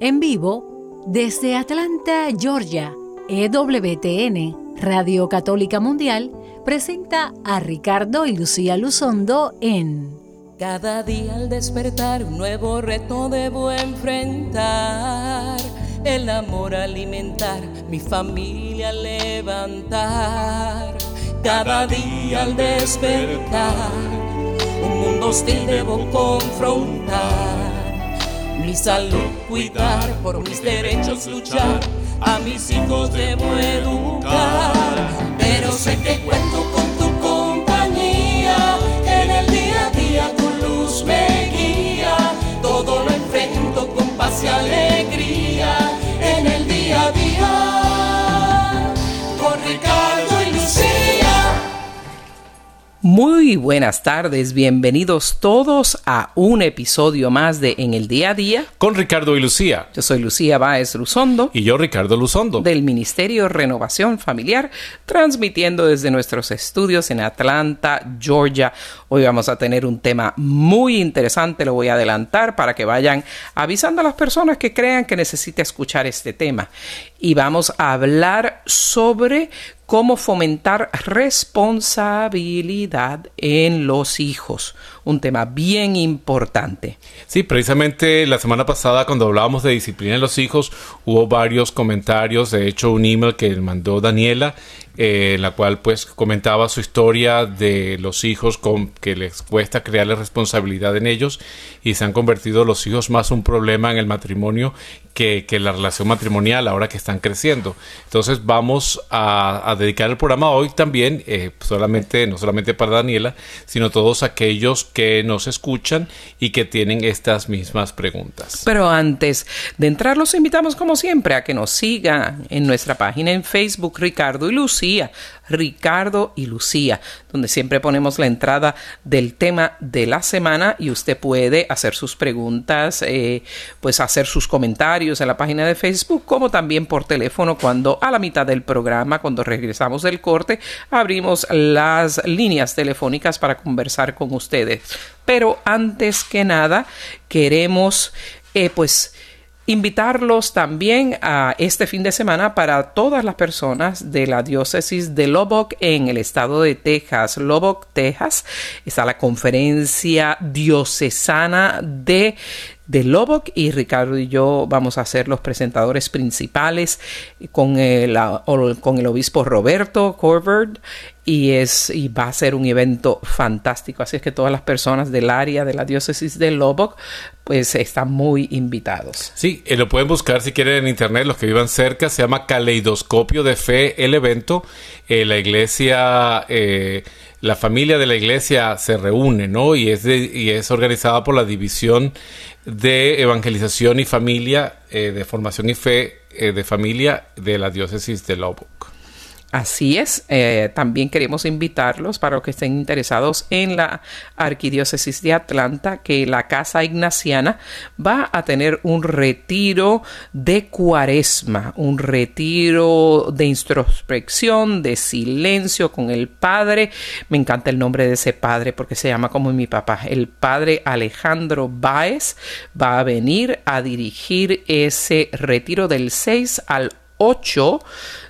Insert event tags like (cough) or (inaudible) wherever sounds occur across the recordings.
En vivo, desde Atlanta, Georgia, EWTN, Radio Católica Mundial, presenta a Ricardo y Lucía Luzondo en Cada día al despertar un nuevo reto debo enfrentar. El amor alimentar, mi familia levantar. Cada día al despertar, un mundo hostil debo confrontar mi salud cuidar, por mis derechos luchar, a mis hijos debo educar. Pero sé que cuento con tu compañía, en el día a día tu luz me Muy buenas tardes, bienvenidos todos a un episodio más de En el Día a Día. Con Ricardo y Lucía. Yo soy Lucía Báez Luzondo. Y yo Ricardo Luzondo. Del Ministerio Renovación Familiar, transmitiendo desde nuestros estudios en Atlanta, Georgia. Hoy vamos a tener un tema muy interesante, lo voy a adelantar para que vayan avisando a las personas que crean que necesita escuchar este tema. Y vamos a hablar sobre cómo fomentar responsabilidad en los hijos. Un tema bien importante. Sí, precisamente la semana pasada cuando hablábamos de disciplina en los hijos hubo varios comentarios, de hecho un email que mandó Daniela eh, en la cual pues comentaba su historia de los hijos con que les cuesta crearle responsabilidad en ellos y se han convertido los hijos más un problema en el matrimonio que, que la relación matrimonial ahora que están creciendo. Entonces vamos a, a dedicar el programa hoy también, eh, solamente, no solamente para Daniela, sino todos aquellos que nos escuchan y que tienen estas mismas preguntas. Pero antes de entrar, los invitamos como siempre a que nos sigan en nuestra página en Facebook, Ricardo y Ricardo y Lucía, donde siempre ponemos la entrada del tema de la semana y usted puede hacer sus preguntas, eh, pues hacer sus comentarios en la página de Facebook, como también por teléfono cuando a la mitad del programa, cuando regresamos del corte, abrimos las líneas telefónicas para conversar con ustedes. Pero antes que nada, queremos, eh, pues, invitarlos también a este fin de semana para todas las personas de la diócesis de Lubbock en el estado de Texas. Lubbock, Texas, está la conferencia diocesana de de Lubbock y Ricardo y yo vamos a ser los presentadores principales con el, con el obispo Roberto Corvard y es y va a ser un evento fantástico. Así es que todas las personas del área de la diócesis de Lubbock pues están muy invitados. Sí eh, lo pueden buscar si quieren en internet los que vivan cerca. Se llama Caleidoscopio de Fe el evento. Eh, la iglesia eh, la familia de la iglesia se reúne, ¿no? Y es, y es organizada por la División de Evangelización y Familia, eh, de Formación y Fe eh, de Familia de la Diócesis de Lubbock. Así es, eh, también queremos invitarlos para los que estén interesados en la Arquidiócesis de Atlanta, que la Casa Ignaciana va a tener un retiro de cuaresma, un retiro de introspección, de silencio con el Padre. Me encanta el nombre de ese Padre porque se llama como mi papá. El Padre Alejandro Báez va a venir a dirigir ese retiro del 6 al 8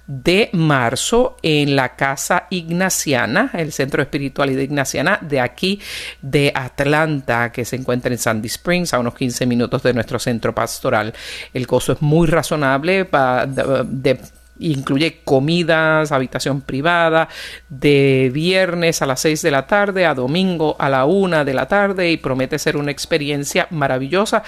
de marzo en la Casa Ignaciana, el Centro de Espiritualidad Ignaciana de aquí de Atlanta, que se encuentra en Sandy Springs, a unos 15 minutos de nuestro centro pastoral. El costo es muy razonable de, incluye comidas, habitación privada, de viernes a las 6 de la tarde a domingo a la 1 de la tarde y promete ser una experiencia maravillosa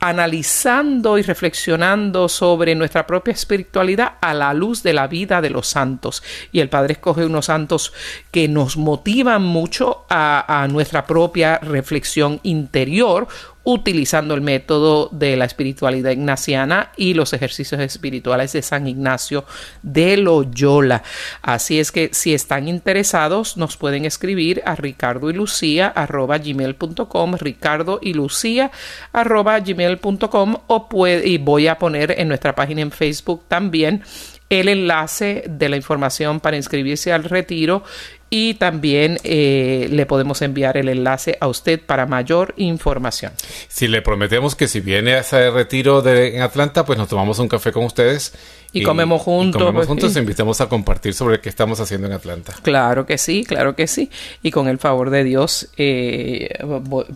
analizando y reflexionando sobre nuestra propia espiritualidad a la luz de la vida de los santos. Y el Padre escoge unos santos que nos motivan mucho a, nuestra propia reflexión interior, utilizando el método de la espiritualidad ignaciana y los ejercicios espirituales de San Ignacio de Loyola. Así es que si están interesados nos pueden escribir a ricardo y lucía arroba gmail.com ricardo y lucía gmail.com o puede, y voy a poner en nuestra página en Facebook también el enlace de la información para inscribirse al retiro y también eh, le podemos enviar el enlace a usted para mayor información. Si le prometemos que si viene a ese retiro de, en Atlanta, pues nos tomamos un café con ustedes y, comemos juntos. Y comemos juntos e invitamos a compartir sobre qué estamos haciendo en Atlanta. Claro que sí, claro que sí. Y con el favor de Dios, eh,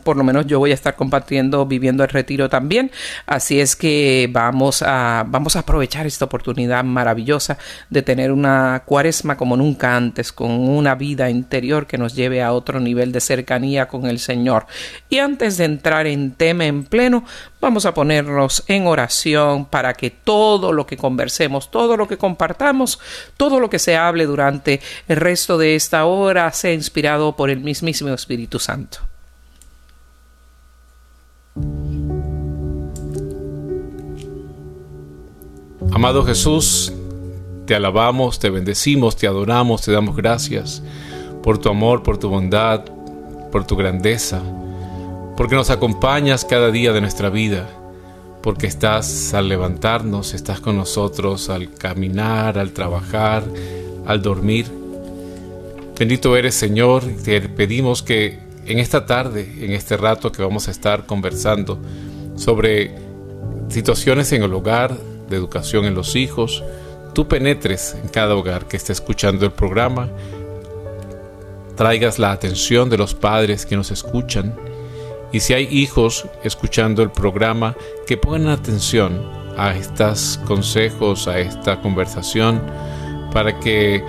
por lo menos yo voy a estar compartiendo, viviendo el retiro también. Así es que vamos a, vamos a aprovechar esta oportunidad maravillosa de tener una cuaresma como nunca antes, con una vida interior que nos lleve a otro nivel de cercanía con el Señor. Y antes de entrar en tema en pleno, vamos a ponernos en oración para que todo lo que conversemos todo lo que compartamos, todo lo que se hable durante el resto de esta hora sea inspirado por el mismísimo Espíritu Santo. Amado Jesús, te alabamos, te bendecimos, te adoramos, te damos gracias por tu amor, por tu bondad, por tu grandeza, porque nos acompañas cada día de nuestra vida porque estás al levantarnos, estás con nosotros al caminar, al trabajar, al dormir. Bendito eres Señor, te pedimos que en esta tarde, en este rato que vamos a estar conversando sobre situaciones en el hogar, de educación en los hijos, tú penetres en cada hogar que esté escuchando el programa, traigas la atención de los padres que nos escuchan, y si hay hijos escuchando el programa, que pongan atención a estos consejos, a esta conversación, para que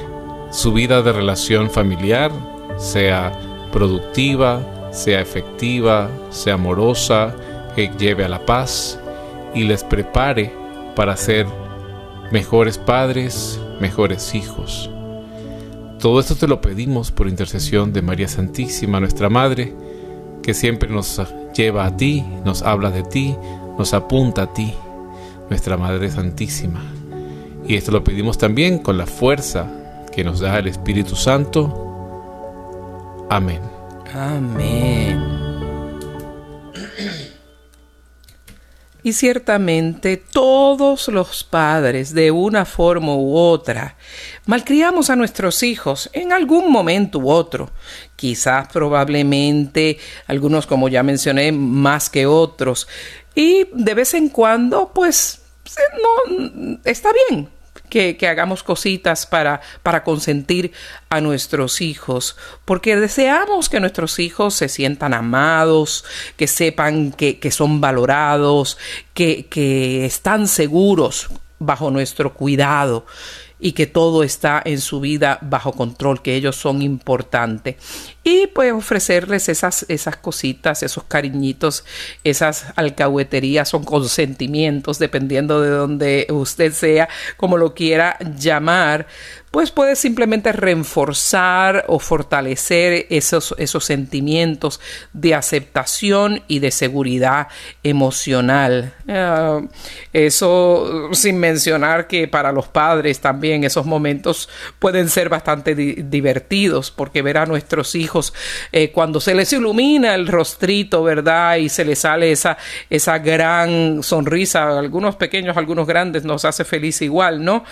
su vida de relación familiar sea productiva, sea efectiva, sea amorosa, que lleve a la paz y les prepare para ser mejores padres, mejores hijos. Todo esto te lo pedimos por intercesión de María Santísima, nuestra Madre, que siempre nos lleva a ti, nos habla de ti, nos apunta a ti, nuestra Madre Santísima. Y esto lo pedimos también con la fuerza que nos da el Espíritu Santo. Amén. Amén. (clears throat) Y ciertamente todos los padres, de una forma u otra, malcriamos a nuestros hijos en algún momento u otro. Quizás probablemente algunos, como ya mencioné, más que otros. Y de vez en cuando, pues, no, está bien, que, hagamos cositas para, para consentir a nuestros hijos, porque deseamos que nuestros hijos se sientan amados, que sepan que, que son valorados, que, que están seguros bajo nuestro cuidado y que todo está en su vida bajo control, que ellos son importantes. Y pues ofrecerles esas, esas cositas, esos cariñitos, esas alcahueterías, son consentimientos, dependiendo de donde usted sea, como lo quiera llamar, pues puede simplemente reforzar o fortalecer esos, esos sentimientos de aceptación y de seguridad emocional. Ah, eso sin mencionar que para los padres también esos momentos pueden ser bastante divertidos porque ver a nuestros hijos eh, cuando se les ilumina el rostrito, ¿verdad? Y se les sale esa, esa gran sonrisa, algunos pequeños, algunos grandes, nos hace feliz igual, ¿no?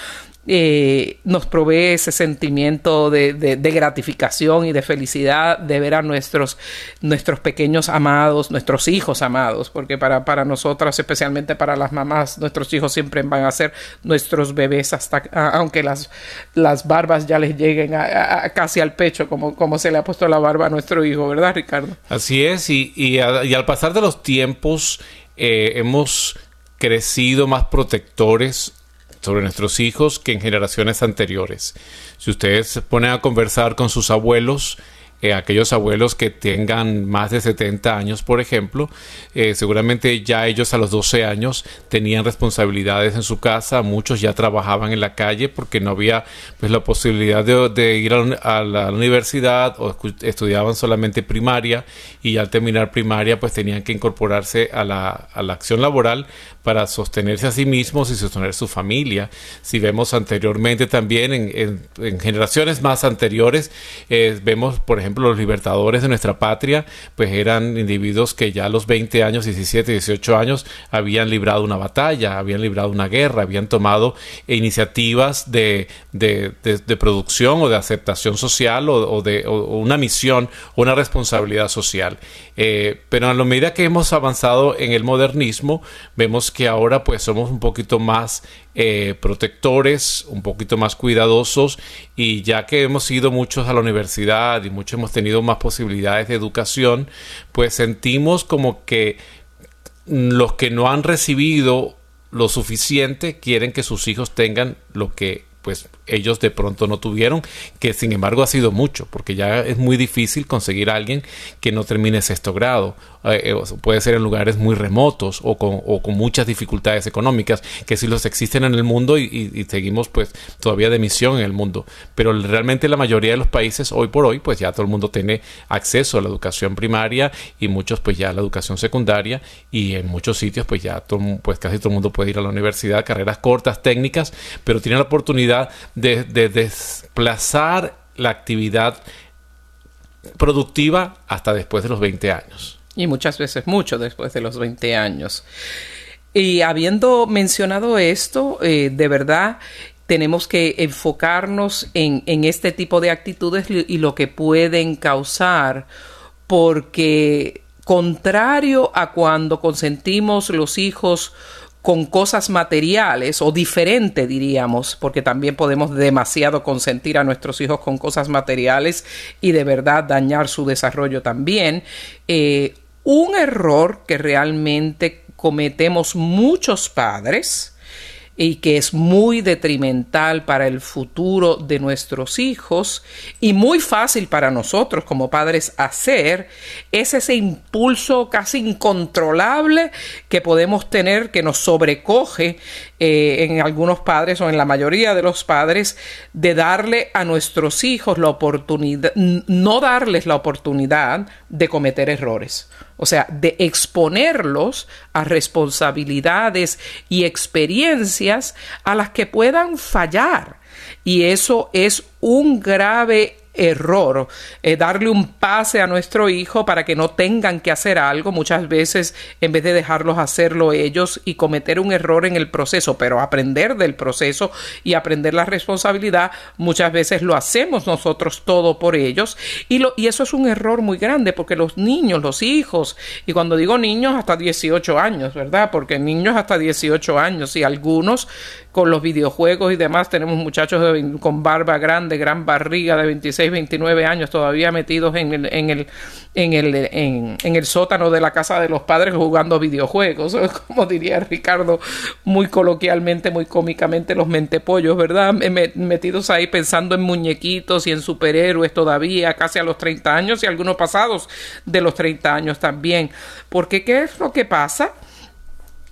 Eh, nos provee ese sentimiento de, gratificación y de felicidad de ver a nuestros, nuestros pequeños amados, nuestros hijos amados, porque para, para nosotras, especialmente para las mamás, nuestros hijos siempre van a ser nuestros bebés hasta, aunque las, las barbas ya les lleguen a, casi al pecho, como, como se le ha puesto la barba a nuestro hijo, ¿verdad, Ricardo? Así es, y, y, al pasar de los tiempos eh, hemos crecido más protectores sobre nuestros hijos que en generaciones anteriores. Si ustedes se ponen a conversar con sus abuelos, eh, aquellos abuelos que tengan más de 70 años, por ejemplo, eh, seguramente ya ellos a los 12 años tenían responsabilidades en su casa, muchos ya trabajaban en la calle porque no había pues la posibilidad de, ir a, la universidad o estudiaban solamente primaria y al terminar primaria pues tenían que incorporarse a la, a la acción laboral para sostenerse a sí mismos y sostener su familia. Si vemos anteriormente también en, generaciones más anteriores, eh, vemos por ejemplo los libertadores de nuestra patria, pues eran individuos que ya a los 20 años, 17, 18 años, habían librado una batalla, habían librado una guerra, habían tomado iniciativas de, de, producción o de aceptación social o, de una misión una responsabilidad social. Eh, pero a la medida que hemos avanzado en el modernismo, vemos que ahora pues somos un poquito más eh, protectores, un poquito más cuidadosos y ya que hemos ido muchos a la universidad y muchos hemos tenido más posibilidades de educación, pues sentimos como que los que no han recibido lo suficiente quieren que sus hijos tengan lo que pues ellos de pronto no tuvieron, que sin embargo ha sido mucho, porque ya es muy difícil conseguir a alguien que no termine sexto grado. Eh, eh, puede ser en lugares muy remotos o con, muchas dificultades económicas, que sí los existen en el mundo y, seguimos pues todavía de misión en el mundo. Pero realmente la mayoría de los países hoy por hoy pues ya todo el mundo tiene acceso a la educación primaria y muchos pues ya a la educación secundaria y en muchos sitios pues ya todo, pues casi todo el mundo puede ir a la universidad, carreras cortas, técnicas, pero tiene la oportunidad de, desplazar la actividad productiva hasta después de los 20 años. Y muchas veces mucho después de los 20 años. Y habiendo mencionado esto, eh, de verdad tenemos que enfocarnos en, en, este tipo de actitudes y lo que pueden causar, porque contrario a cuando consentimos los hijos con cosas materiales o diferente diríamos, porque también podemos demasiado consentir a nuestros hijos con cosas materiales y de verdad dañar su desarrollo también. Eh, un error que realmente cometemos muchos padres y que es muy detrimental para el futuro de nuestros hijos y muy fácil para nosotros como padres hacer, es ese impulso casi incontrolable que podemos tener que nos sobrecoge eh, en algunos padres o en la mayoría de los padres de darle a nuestros hijos la oportunidad, no darles la oportunidad de cometer errores o sea, de exponerlos a responsabilidades y experiencias a las que puedan fallar. Y eso es un grave error, eh, darle un pase a nuestro hijo para que no tengan que hacer algo, muchas veces en vez de dejarlos hacerlo ellos y cometer un error en el proceso, pero aprender del proceso y aprender la responsabilidad, muchas veces lo hacemos nosotros todo por ellos y, lo, y eso es un error muy grande porque los niños, los hijos, y cuando digo niños hasta 18 años, ¿verdad? Porque niños hasta 18 años y algunos con los videojuegos y demás. Tenemos muchachos con barba grande, gran barriga de 26, 29 años todavía metidos en el, en el, en el, en, el sótano de la casa de los padres jugando videojuegos. (laughs) Como diría Ricardo muy coloquialmente, muy cómicamente, los mentepollos, ¿verdad? Metidos ahí pensando en muñequitos y en superhéroes todavía, casi a los 30 años y algunos pasados de los 30 años también. Porque ¿qué es lo que pasa?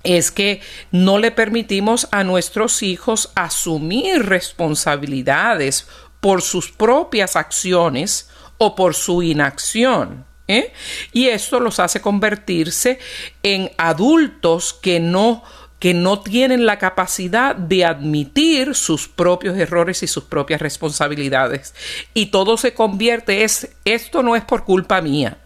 es que no le permitimos a nuestros hijos asumir responsabilidades por sus propias acciones o por su inacción. ¿eh? Y esto los hace convertirse en adultos que no que no tienen la capacidad de admitir sus propios errores y sus propias responsabilidades. Y todo se convierte es esto no es por culpa mía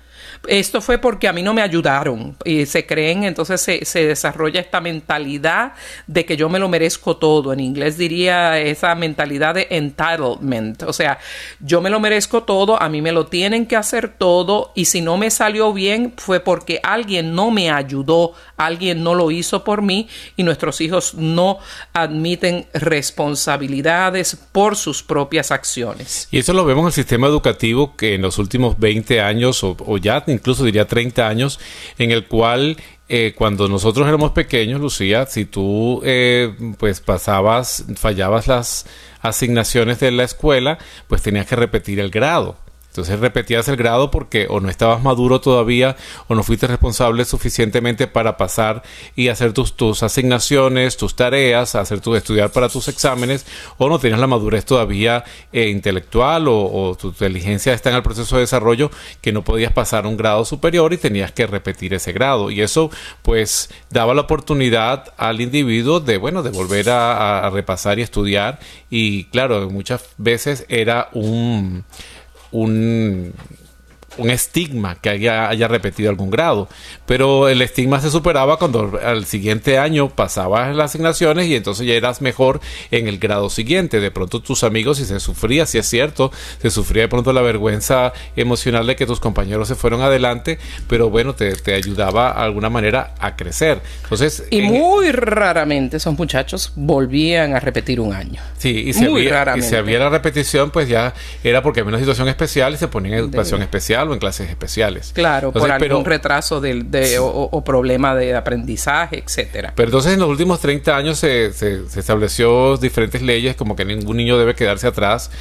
esto fue porque a mí no me ayudaron. Y se creen, entonces se, se, desarrolla esta mentalidad de que yo me lo merezco todo. En inglés diría esa mentalidad de entitlement. O sea, yo me lo merezco todo, a mí me lo tienen que hacer todo y si no me salió bien fue porque alguien no me ayudó, alguien no lo hizo por mí y nuestros hijos no admiten responsabilidades por sus propias acciones. Y eso lo vemos en el sistema educativo que en los últimos 20 años o ya incluso diría 30 años, en el cual eh, cuando nosotros éramos pequeños, Lucía, si tú eh, pues pasabas, fallabas las asignaciones de la escuela, pues tenías que repetir el grado. Entonces repetías el grado porque o no estabas maduro todavía o no fuiste responsable suficientemente para pasar y hacer tus, asignaciones, tus tareas, hacer tu, estudiar para tus exámenes o no tenías la madurez todavía eh, intelectual o, tu inteligencia está en el proceso de desarrollo que no podías pasar un grado superior y tenías que repetir ese grado. Y eso pues daba la oportunidad al individuo de, bueno, de volver a repasar y estudiar y claro, muchas veces era un un un estigma que haya, haya, repetido algún grado. Pero el estigma se superaba cuando al siguiente año pasabas las asignaciones y entonces ya eras mejor en el grado siguiente. De pronto tus amigos, si se sufría, si es cierto, se sufría de pronto la vergüenza emocional de que tus compañeros se fueron adelante, pero bueno, te, te ayudaba de alguna manera a crecer. Entonces, y muy raramente esos muchachos volvían a repetir un año. Sí, y si, había, y si había la repetición, pues ya era porque había una situación especial y se ponía en educación especial en clases especiales. Claro, por algún retraso de, o, problema de aprendizaje, etcétera. Pero entonces en los últimos 30 años se, se, estableció diferentes leyes como que ningún niño debe quedarse atrás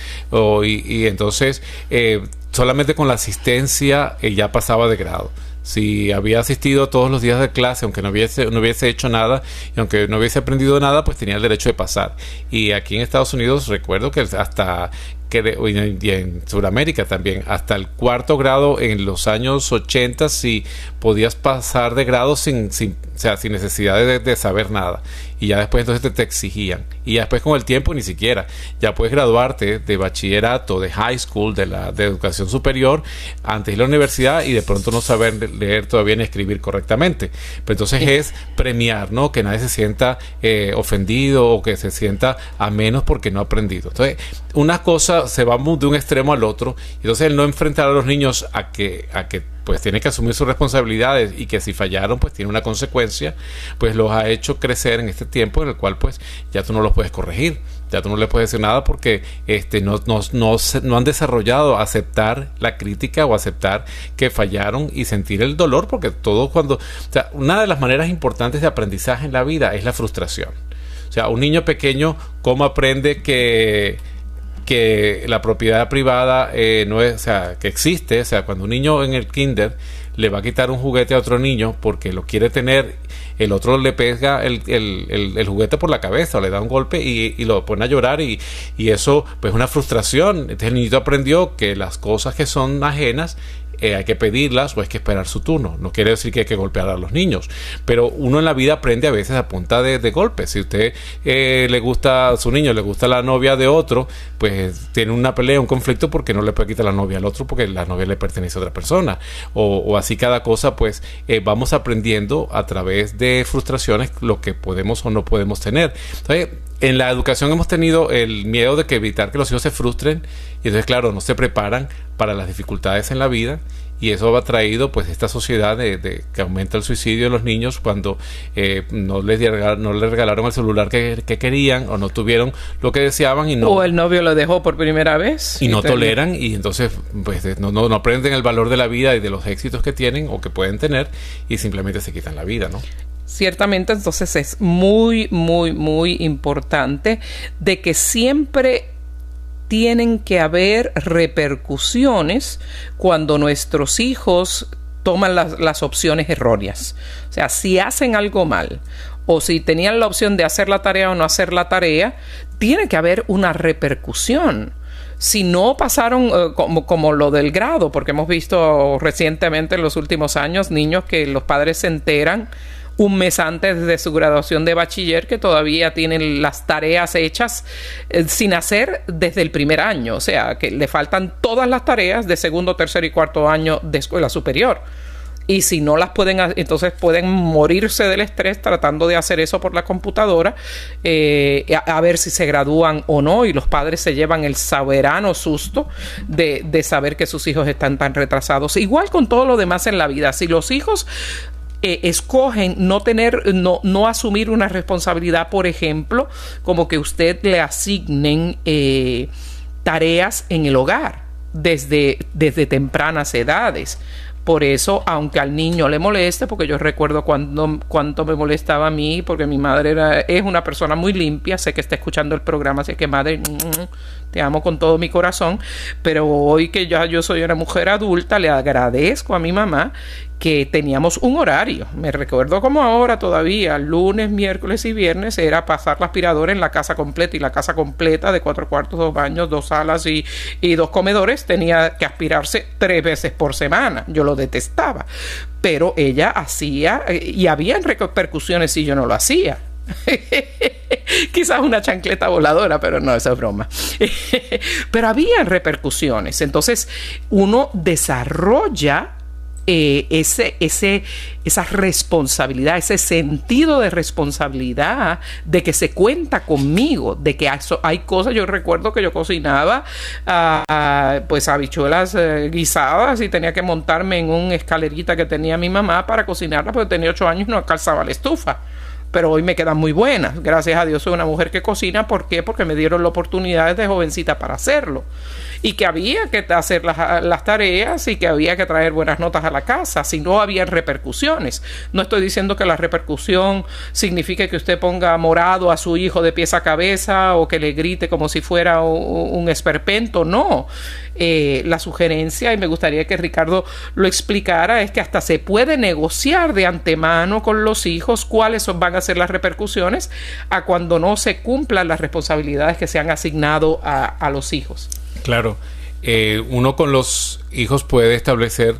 y, entonces eh, solamente con la asistencia eh, ya pasaba de grado si había asistido todos los días de clase, aunque no hubiese, no hubiese hecho nada y aunque no hubiese aprendido nada, pues tenía el derecho de pasar. Y aquí en Estados Unidos recuerdo que hasta que y en Sudamérica también, hasta el cuarto grado en los años 80 si podías pasar de grado sin, sin, o sea, sin necesidad de, saber nada. Y ya después entonces te, exigían. Y ya después con el tiempo ni siquiera. Ya puedes graduarte de bachillerato, de high school, de la de educación superior, antes de la universidad y de pronto no saber leer todavía ni escribir correctamente. Pero entonces es premiar, ¿no? Que nadie se sienta eh, ofendido o que se sienta a menos porque no ha aprendido. Entonces, una cosa se va de un extremo al otro. Entonces el no enfrentar a los niños a que, a que pues tiene que asumir sus responsabilidades y que si fallaron pues tiene una consecuencia, pues los ha hecho crecer en este tiempo en el cual pues ya tú no los puedes corregir, ya tú no le puedes decir nada porque este, no, no, no, no han desarrollado aceptar la crítica o aceptar que fallaron y sentir el dolor porque todo cuando, o sea, una de las maneras importantes de aprendizaje en la vida es la frustración. O sea, un niño pequeño, ¿cómo aprende que que la propiedad privada eh, no es, o sea, que existe, o sea, cuando un niño en el kinder le va a quitar un juguete a otro niño porque lo quiere tener, el otro le pega el, el, el, juguete por la cabeza o le da un golpe y, lo pone a llorar y, y, eso pues es una frustración. El niño aprendió que las cosas que son ajenas eh, hay que pedirlas o hay que esperar su turno. No quiere decir que hay que golpear a los niños, pero uno en la vida aprende a veces a punta de, golpes. Si usted eh, le gusta a su niño, le gusta la novia de otro, pues tiene una pelea, un conflicto porque no le puede quitar la novia al otro porque la novia le pertenece a otra persona. O, así cada cosa, pues eh, vamos aprendiendo a través de frustraciones lo que podemos o no podemos tener. Entonces, en la educación hemos tenido el miedo de que evitar que los hijos se frustren y entonces claro no se preparan para las dificultades en la vida y eso ha traído pues esta sociedad de, que aumenta el suicidio de los niños cuando eh, no les no les regalaron el celular que, querían o no tuvieron lo que deseaban y no o el novio lo dejó por primera vez y, no toleran y entonces pues no, no, no aprenden el valor de la vida y de los éxitos que tienen o que pueden tener y simplemente se quitan la vida no Ciertamente, entonces es muy, muy, muy importante de que siempre tienen que haber repercusiones cuando nuestros hijos toman las, las, opciones erróneas. O sea, si hacen algo mal o si tenían la opción de hacer la tarea o no hacer la tarea, tiene que haber una repercusión. Si no pasaron eh, como, como lo del grado, porque hemos visto recientemente en los últimos años niños que los padres se enteran un mes antes de su graduación de bachiller que todavía tienen las tareas hechas eh, sin hacer desde el primer año, o sea, que le faltan todas las tareas de segundo, tercer y cuarto año de escuela superior. Y si no las pueden, entonces pueden morirse del estrés tratando de hacer eso por la computadora, eh, a, ver si se gradúan o no. Y los padres se llevan el soberano susto de, de saber que sus hijos están tan retrasados. Igual con todo lo demás en la vida. Si los hijos eh, escogen no tener, no, no asumir una responsabilidad, por ejemplo, como que usted le asignen eh, tareas en el hogar desde, desde tempranas edades. Por eso, aunque al niño le moleste, porque yo recuerdo cuando, cuánto me molestaba a mí, porque mi madre era, es una persona muy limpia, sé que está escuchando el programa, sé que madre, mm, te amo con todo mi corazón, pero hoy que ya yo soy una mujer adulta, le agradezco a mi mamá que teníamos un horario. Me recuerdo como ahora todavía, lunes, miércoles y viernes era pasar la aspiradora en la casa completa y la casa completa de cuatro cuartos, dos baños, dos salas y, y dos comedores tenía que aspirarse tres veces por semana. Yo lo detestaba. Pero ella hacía y había repercusiones si yo no lo hacía. (laughs) quizás una chancleta voladora, pero no, esa es broma. (laughs) pero había repercusiones. Entonces, uno desarrolla eh, ese, ese, esa responsabilidad, ese sentido de responsabilidad de que se cuenta conmigo, de que hay, cosas, yo recuerdo que yo cocinaba uh, pues habichuelas eh, guisadas y tenía que montarme en un escalerita que tenía mi mamá para cocinarla porque tenía ocho años y no calzaba la estufa pero hoy me quedan muy buenas. Gracias a Dios soy una mujer que cocina. ¿Por qué? Porque me dieron la oportunidad de jovencita para hacerlo. Y que había que hacer las, tareas y que había que traer buenas notas a la casa, si no había repercusiones. No estoy diciendo que la repercusión signifique que usted ponga morado a su hijo de pies a cabeza o que le grite como si fuera un esperpento, no. Eh, la sugerencia, y me gustaría que Ricardo lo explicara, es que hasta se puede negociar de antemano con los hijos cuáles van a ser las repercusiones a cuando no se cumplan las responsabilidades que se han asignado a, los hijos. Claro, eh, uno con los hijos puede establecer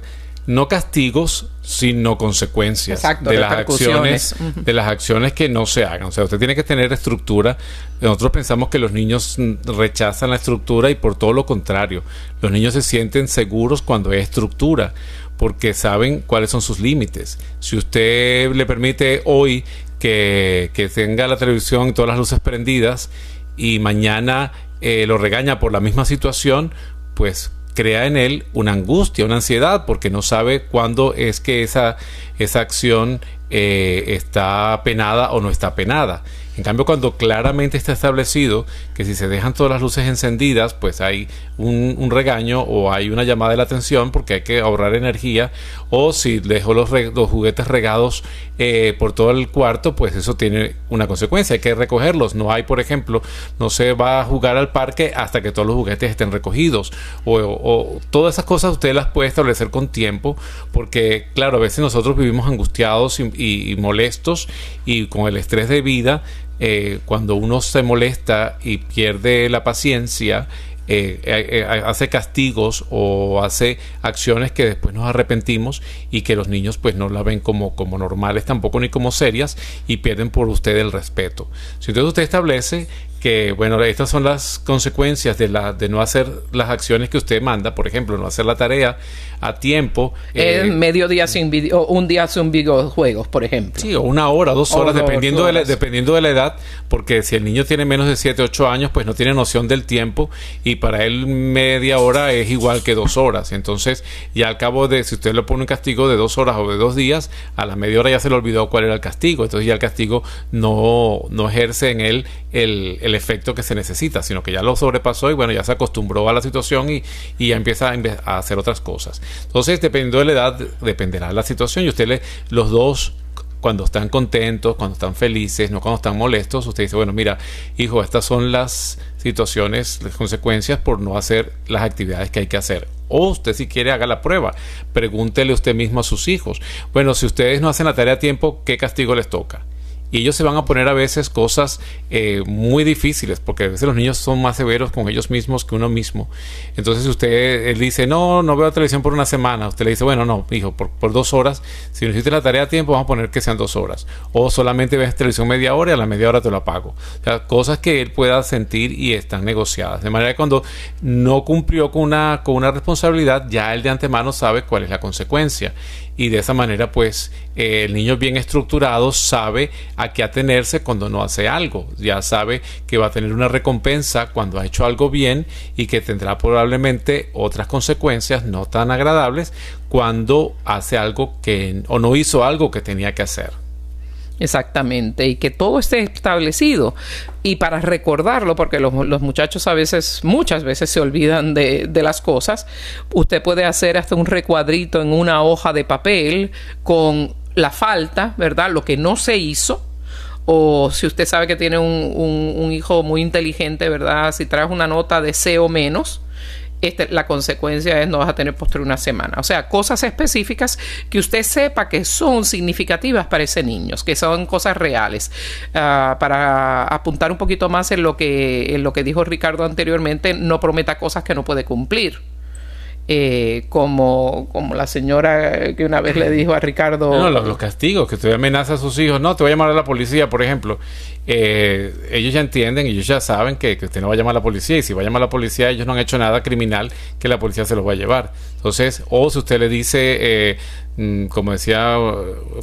no castigos, sino consecuencias de las acciones, de las acciones que no se hagan. O sea, usted tiene que tener estructura. Nosotros pensamos que los niños rechazan la estructura y por todo lo contrario, los niños se sienten seguros cuando hay estructura, porque saben cuáles son sus límites. Si usted le permite hoy que, tenga la televisión y todas las luces prendidas y mañana eh, lo regaña por la misma situación, pues crea en él una angustia, una ansiedad, porque no sabe cuándo es que esa, esa acción eh, está penada o no está penada. En cambio, cuando claramente está establecido que si se dejan todas las luces encendidas, pues hay un, regaño o hay una llamada de la atención porque hay que ahorrar energía, o si dejo los, juguetes regados eh, por todo el cuarto, pues eso tiene una consecuencia, hay que recogerlos. No hay, por ejemplo, no se va a jugar al parque hasta que todos los juguetes estén recogidos, o, todas esas cosas usted las puede establecer con tiempo, porque claro, a veces nosotros vivimos angustiados y molestos y con el estrés de vida eh, cuando uno se molesta y pierde la paciencia, eh, eh, hace castigos o hace acciones que después nos arrepentimos y que los niños pues no la ven como, como normales tampoco ni como serias y pierden por usted el respeto. Si entonces usted establece que bueno, estas son las consecuencias de, la, de no hacer las acciones que usted manda, por ejemplo, no hacer la tarea a tiempo. Eh, medio día sin video, un día sin videojuegos, por ejemplo. Sí, o una hora, dos horas, dependiendo, De la, dependiendo de la edad, porque si el niño tiene menos de 7, 8 años, pues no tiene noción del tiempo y para él media hora es igual que dos horas. Entonces, ya al cabo de, si usted le pone un castigo de dos horas o de dos días, a la media hora ya se le olvidó cuál era el castigo. Entonces ya el castigo no, no ejerce en él el el efecto que se necesita, sino que ya lo sobrepasó y bueno, ya se acostumbró a la situación y, ya empieza a, hacer otras cosas. Entonces, dependiendo de la edad, dependerá de la situación y usted los dos cuando están contentos, cuando están felices, no cuando están molestos, usted dice, bueno, mira, hijo, estas son las situaciones, las consecuencias por no hacer las actividades que hay que hacer. O usted si quiere haga la prueba, pregúntele usted mismo a sus hijos, bueno, si ustedes no hacen la tarea a tiempo, ¿qué castigo les toca? Y ellos se van a poner a veces cosas eh, muy difíciles porque a veces los niños son más severos con ellos mismos que uno mismo. Entonces usted él dice no no veo televisión por una semana usted le dice bueno no hijo por, por dos horas si necesitas la tarea a tiempo vamos a poner que sean dos horas o solamente ves televisión media hora y a la media hora te lo apago. O sea, cosas que él pueda sentir y están negociadas. De manera que cuando no cumplió con una con una responsabilidad ya él de antemano sabe cuál es la consecuencia y de esa manera pues eh, el niño bien estructurado sabe a qué atenerse cuando no hace algo, ya sabe que va a tener una recompensa cuando ha hecho algo bien y que tendrá probablemente otras consecuencias no tan agradables cuando hace algo que o no hizo algo que tenía que hacer. Exactamente, y que todo esté establecido. Y para recordarlo, porque los, muchachos a veces, muchas veces se olvidan de, de, las cosas, usted puede hacer hasta un recuadrito en una hoja de papel con la falta, ¿verdad? Lo que no se hizo. O si usted sabe que tiene un, un, un hijo muy inteligente, ¿verdad? Si traes una nota de C o menos, este, la consecuencia es no vas a tener postre una semana. O sea, cosas específicas que usted sepa que son significativas para ese niño, que son cosas reales. Ah, para apuntar un poquito más en lo, que, en lo que dijo Ricardo anteriormente, no prometa cosas que no puede cumplir. Eh, como, como la señora que una vez le (clears throat) dijo a Ricardo... No, los, castigos, que usted amenaza a sus hijos, no, te voy a llamar a la policía, por ejemplo. Eh, ellos ya entienden, ellos ya saben que, que, usted no va a llamar a la policía y si va a llamar a la policía ellos no han hecho nada criminal que la policía se los va a llevar. Entonces, o si usted le dice, eh, como decía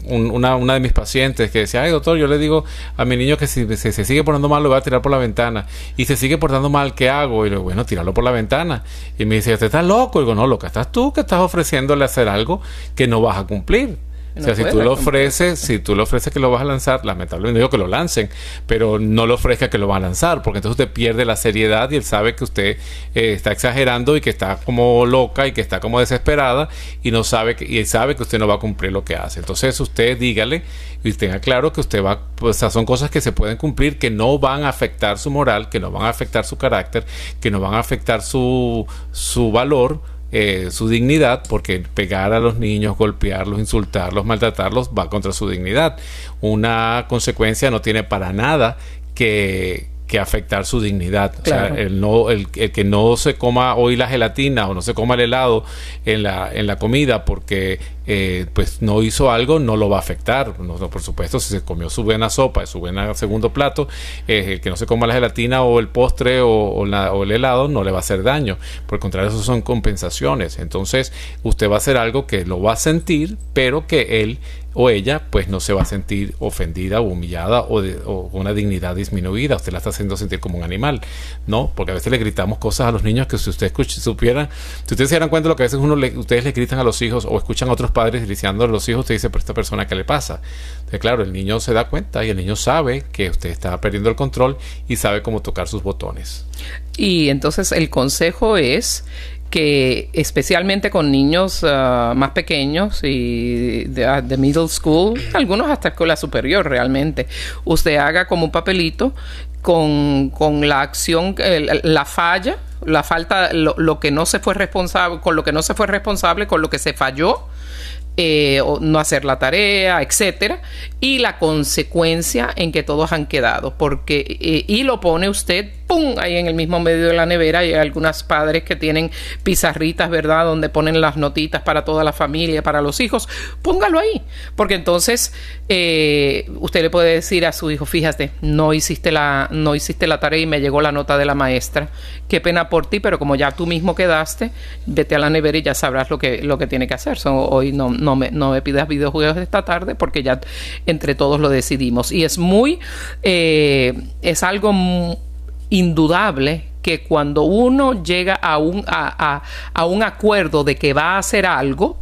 una, una, de mis pacientes que decía, ay doctor, yo le digo a mi niño que si se, sigue portando mal lo voy a tirar por la ventana y se sigue portando mal, ¿qué hago? Y le digo, bueno, tirarlo por la ventana. Y me dice, usted está loco. Y digo, no, loca, estás tú que estás ofreciéndole hacer algo que no vas a cumplir o sea, si tú lo ofreces, si tú le ofreces que lo vas a lanzar, lamentablemente digo que lo lancen, pero no le ofrezca que lo va a lanzar, porque entonces usted pierde la seriedad y él sabe que usted eh, está exagerando y que está como loca y que está como desesperada y no sabe que, y él sabe que usted no va a cumplir lo que hace. Entonces usted dígale y tenga claro que usted va, pues son cosas que se pueden cumplir, que no van a afectar su moral, que no van a afectar su carácter, que no van a afectar su, su valor eh, su dignidad, porque pegar a los niños, golpearlos, insultarlos, maltratarlos, va contra su dignidad. Una consecuencia no tiene para nada que, que afectar su dignidad. O sea, el, no, el, que no se coma hoy la gelatina o no se coma el helado en la, en la comida porque eh, pues no hizo algo, no lo va a afectar. No, por supuesto, si se comió su buena sopa, su buena segundo plato, eh, el que no se coma la gelatina o el postre o, o, el helado no le va a hacer daño. Por el contrario, eso son compensaciones. Entonces, usted va a hacer algo que lo va a sentir, pero que él o ella pues no se va a sentir ofendida o humillada o, de, o una dignidad disminuida, usted la está haciendo sentir como un animal, ¿no? Porque a veces le gritamos cosas a los niños que si usted escucha, si ustedes se dieran cuenta de lo que a veces uno le, ustedes le gritan a los hijos o escuchan a otros padres diciendo a los hijos, usted dice, pero esta persona qué le pasa. Claro, el niño se da cuenta y el niño sabe que usted está perdiendo el control y sabe cómo tocar sus botones. Y entonces el consejo es que especialmente con niños ah, más pequeños y de, de, middle school, algunos hasta escuela superior realmente, usted haga como un papelito con, con la acción, la falla, la falta, lo, que no se fue responsable, con lo que no se fue responsable, con lo que se falló eh, no hacer la tarea, etcétera, y la consecuencia en que todos han quedado, porque eh, y lo pone usted, pum, ahí en el mismo medio de la nevera, y hay algunas padres que tienen pizarritas, ¿verdad?, donde ponen las notitas para toda la familia, para los hijos, póngalo ahí, porque entonces eh, usted le puede decir a su hijo, fíjate, no hiciste la, no hiciste la tarea y me llegó la nota de la maestra, qué pena por ti, pero como ya tú mismo quedaste, vete a la nevera y ya sabrás lo que, lo que tiene que hacer. hoy no no me, no me pidas videojuegos esta tarde porque ya entre todos lo decidimos. Y es muy, eh, es algo indudable que cuando uno llega a un, a, un acuerdo de que va a hacer algo,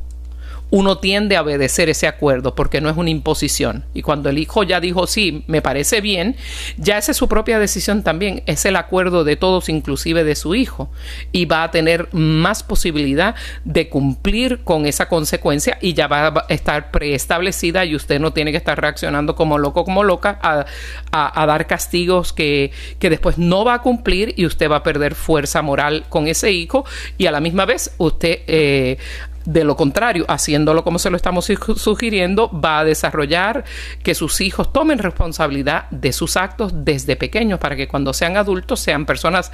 uno tiende a obedecer ese acuerdo porque no es una imposición. Y cuando el hijo ya dijo, sí, me parece bien, ya esa es su propia decisión también, es el acuerdo de todos, inclusive de su hijo, y va a tener más posibilidad de cumplir con esa consecuencia y ya va a estar preestablecida y usted no tiene que estar reaccionando como loco, como loca a, a, dar castigos que, que después no va a cumplir y usted va a perder fuerza moral con ese hijo. Y a la misma vez usted eh, de lo contrario, haciéndolo como se lo estamos sugiriendo, va a desarrollar que sus hijos tomen responsabilidad de sus actos desde pequeños para que cuando sean adultos sean personas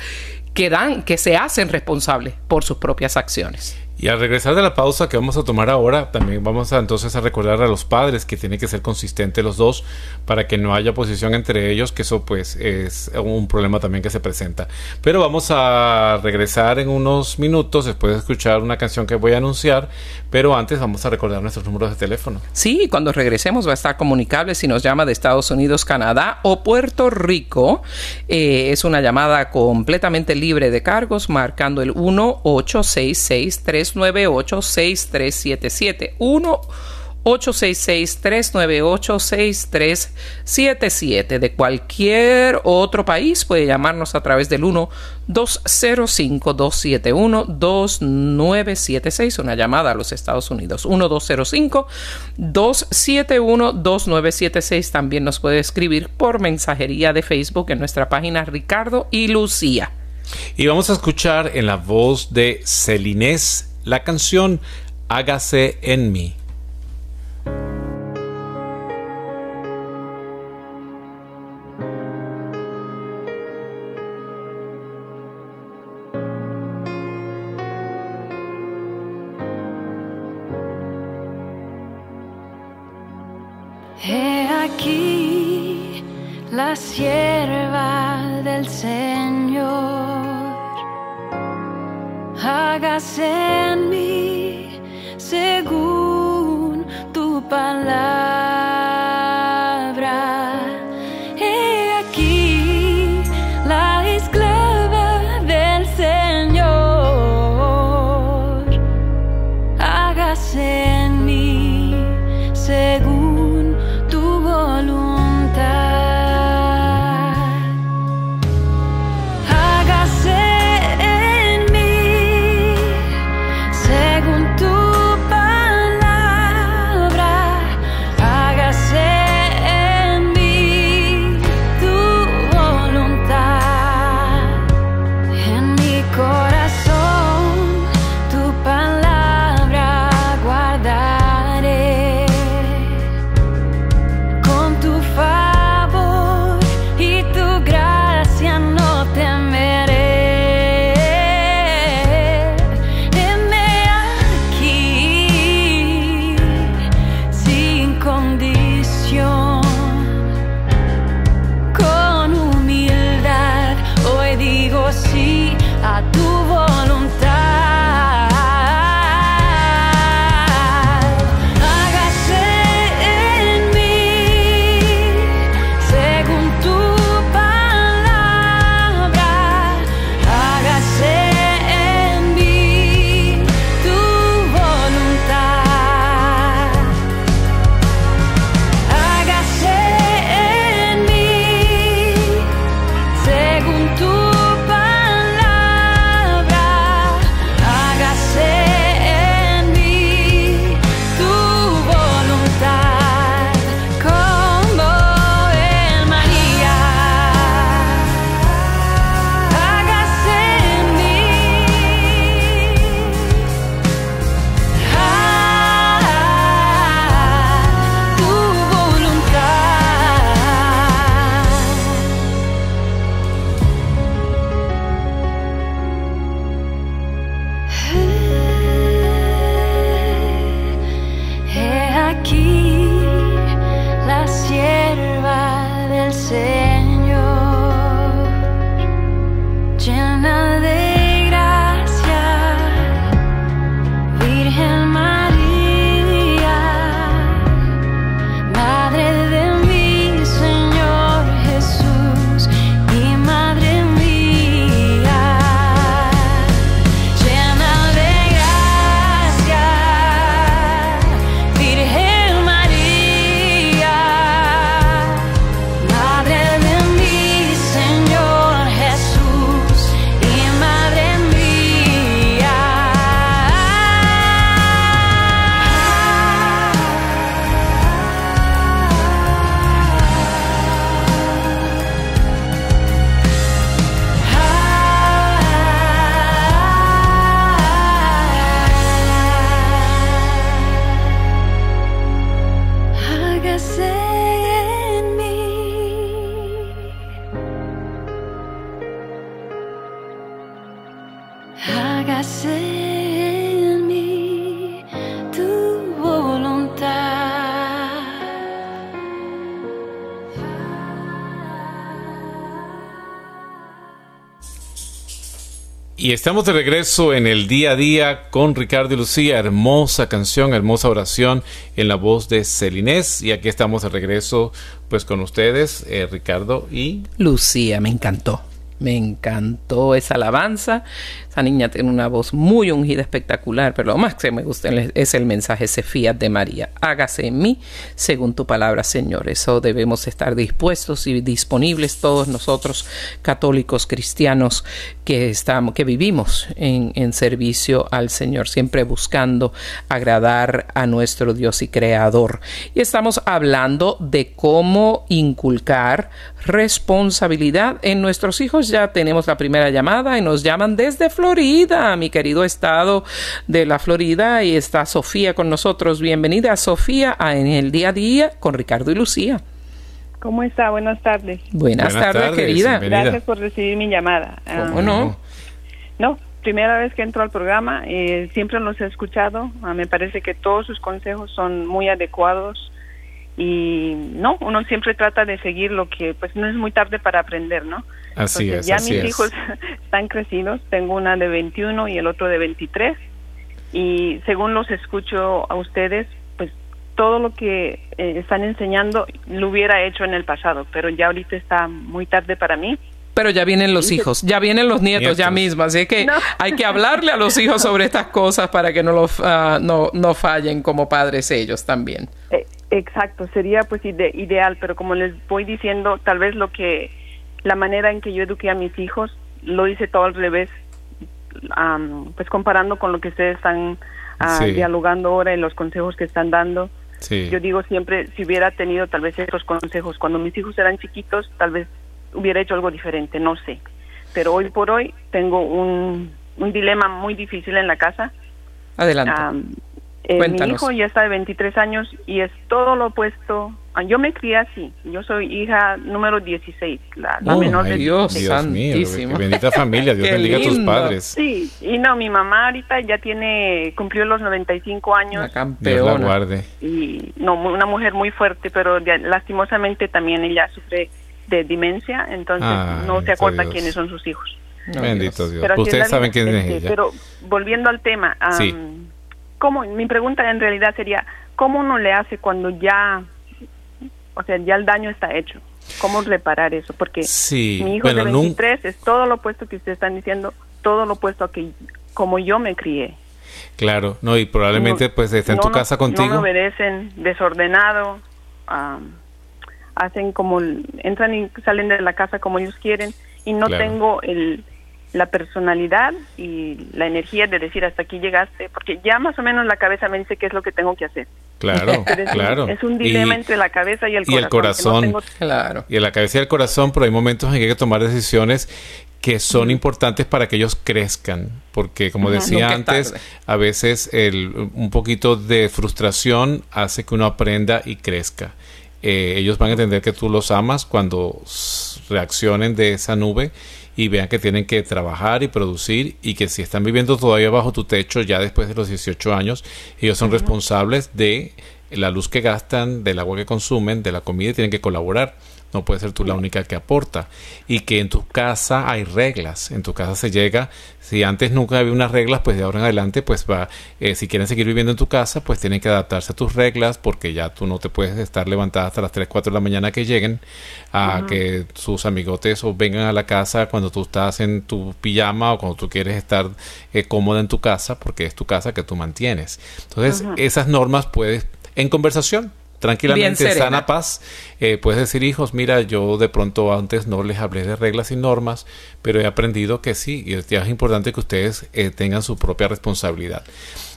que dan, que se hacen responsables por sus propias acciones. Y al regresar de la pausa que vamos a tomar ahora, también vamos a entonces a recordar a los padres que tienen que ser consistentes los dos para que no haya oposición entre ellos, que eso pues es un problema también que se presenta. Pero vamos a regresar en unos minutos después de escuchar una canción que voy a anunciar, pero antes vamos a recordar nuestros números de teléfono. Sí, cuando regresemos va a estar comunicable si nos llama de Estados Unidos, Canadá o Puerto Rico. Eh, es una llamada completamente libre de cargos, marcando el 1866 398 6377 1 866-398-6377 de cualquier otro país puede llamarnos a través del 1-205-271-2976 una llamada a los Estados Unidos. 1-205-271-2976 también nos puede escribir por mensajería de Facebook en nuestra página Ricardo y Lucía. Y vamos a escuchar en la voz de Celinés la canción Hágase en mí. Y estamos de regreso en el día a día con Ricardo y Lucía. Hermosa canción, hermosa oración en la voz de Celinés. Y aquí estamos de regreso pues con ustedes, eh, Ricardo y Lucía. Me encantó. Me encantó esa alabanza. Esa niña tiene una voz muy ungida, espectacular, pero lo más que me gusta es el mensaje Sefías de María. Hágase en mí según tu palabra, Señor. Eso debemos estar dispuestos y disponibles todos nosotros, católicos, cristianos, que estamos, que vivimos en, en servicio al Señor, siempre buscando agradar a nuestro Dios y Creador. Y estamos hablando de cómo inculcar responsabilidad en nuestros hijos. Ya tenemos la primera llamada y nos llaman desde Florida, mi querido estado de la Florida, y está Sofía con nosotros. Bienvenida, Sofía, a En el Día a Día con Ricardo y Lucía. ¿Cómo está? Buenas tardes. Buenas, tardes, querida. Gracias por recibir mi llamada. ¿Cómo no? No, primera vez que entro al programa, eh, siempre los he escuchado. Ah, me parece que todos sus consejos son muy adecuados y no, uno siempre trata de seguir lo que, pues no es muy tarde para aprender, ¿no? Así es. Ya así mis es. hijos (laughs) están crecidos, tengo una de 21 y el otro de 23 y según los escucho a ustedes, pues todo lo que eh, están enseñando lo hubiera hecho en el pasado, pero ya ahorita está muy tarde para mí. Pero ya vienen los hijos, ya vienen los nietos, ya mismo, así que No. hay que hablarle a los hijos sobre estas cosas para que no, los, ah, no, no fallen como padres ellos también. Exacto, sería pues ide- ideal, pero como les voy diciendo, tal vez lo que, la manera en que yo eduqué a mis hijos, lo hice todo al revés, am, pues comparando con lo que ustedes están ah, Sí. dialogando ahora y los consejos que están dando. Sí. Yo digo siempre, si hubiera tenido tal vez esos consejos cuando mis hijos eran chiquitos, tal vez hubiera hecho algo diferente, no sé. Pero hoy por hoy tengo un, un dilema muy difícil en la casa. Adelante. Eh, mi hijo ya está de 23 años y es todo lo opuesto. Yo me crié así. Yo soy hija número 16, la, la Oh, menor ay, de Dios. 16. Dios mío, bendita familia, Dios bendiga a tus padres. Sí, y no, mi mamá ahorita ya tiene, cumplió los 95 Una años Dios la campeona. guarde. y no, una mujer muy fuerte, pero de- lastimosamente también ella sufre de demencia, entonces Ay, no se acuerda Dios. quiénes son sus hijos. No, Bendito Dios. Ustedes la saben quién es Este, ella. Pero volviendo al tema, am, Sí. ¿Cómo, mi pregunta en realidad sería, ¿cómo uno le hace cuando ya, o sea, ya el daño está hecho? ¿Cómo reparar eso? Porque Sí, mi hijo bueno, de nun- 23 es todo lo opuesto que ustedes están diciendo, todo lo opuesto a que como yo me crié. Claro, no, y probablemente No- pues está en no tu no- casa No me contigo. obedecen, desordenado, am, hacen como, entran y salen de la casa como ellos quieren y no Claro. tengo el, la personalidad y la energía de decir hasta aquí llegaste, porque ya más o menos la cabeza me dice qué es lo que tengo que hacer. Claro, (laughs) es, un- claro. es un dilema Y- entre la cabeza y el y el corazón. que no corazón. tengo- Claro. y en la cabeza y el corazón, pero hay momentos en que hay que tomar decisiones que son importantes para que ellos crezcan, porque como decía Nunca antes, tarde. a veces el, un poquito de frustración hace que uno aprenda y crezca. Eh, ellos van a entender que tú los amas cuando reaccionen de esa nube y vean que tienen que trabajar y producir y que si están viviendo todavía bajo tu techo ya después de los 18 años, ellos son responsables de la luz que gastan, del agua que consumen, de la comida y tienen que colaborar. No puede ser tú la única que aporta. Y que en tu casa hay reglas. En tu casa se llega, si antes nunca había unas reglas, pues de ahora en adelante, pues va, eh, si quieren seguir viviendo en tu casa, pues tienen que adaptarse a tus reglas, porque ya tú no te puedes estar levantada hasta las 3, 4 de la mañana que lleguen, a que sus amigotes o vengan a la casa cuando tú estás en tu pijama o cuando tú quieres estar eh, cómoda en tu casa, porque es tu casa que tú mantienes. Entonces, esas normas puedes, en conversación, tranquilamente, en sana paz, eh, puedes decir, hijos, mira, yo de pronto antes no les hablé de reglas y normas, pero he aprendido que sí, y es importante que ustedes eh, tengan su propia responsabilidad.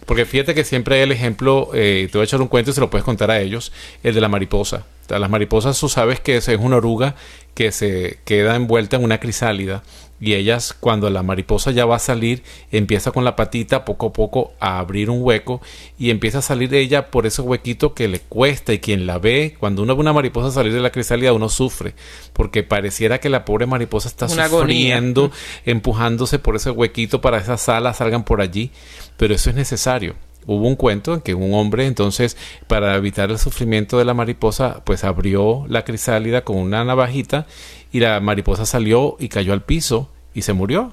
Porque fíjate que siempre hay el ejemplo, eh, te voy a echar un cuento y se lo puedes contar a ellos, el de la mariposa. Las mariposas, tú sabes que es una oruga que se queda envuelta en una crisálida y ellas cuando la mariposa ya va a salir empieza con la patita poco a poco a abrir un hueco y empieza a salir ella por ese huequito que le cuesta y quien la ve cuando uno ve una mariposa salir de la crisálida uno sufre porque pareciera que la pobre mariposa está Una agonía. sufriendo empujándose por ese huequito para esas alas salgan por allí pero eso es necesario Hubo un cuento en que un hombre entonces para evitar el sufrimiento de la mariposa pues abrió la crisálida con una navajita y la mariposa salió y cayó al piso y se murió.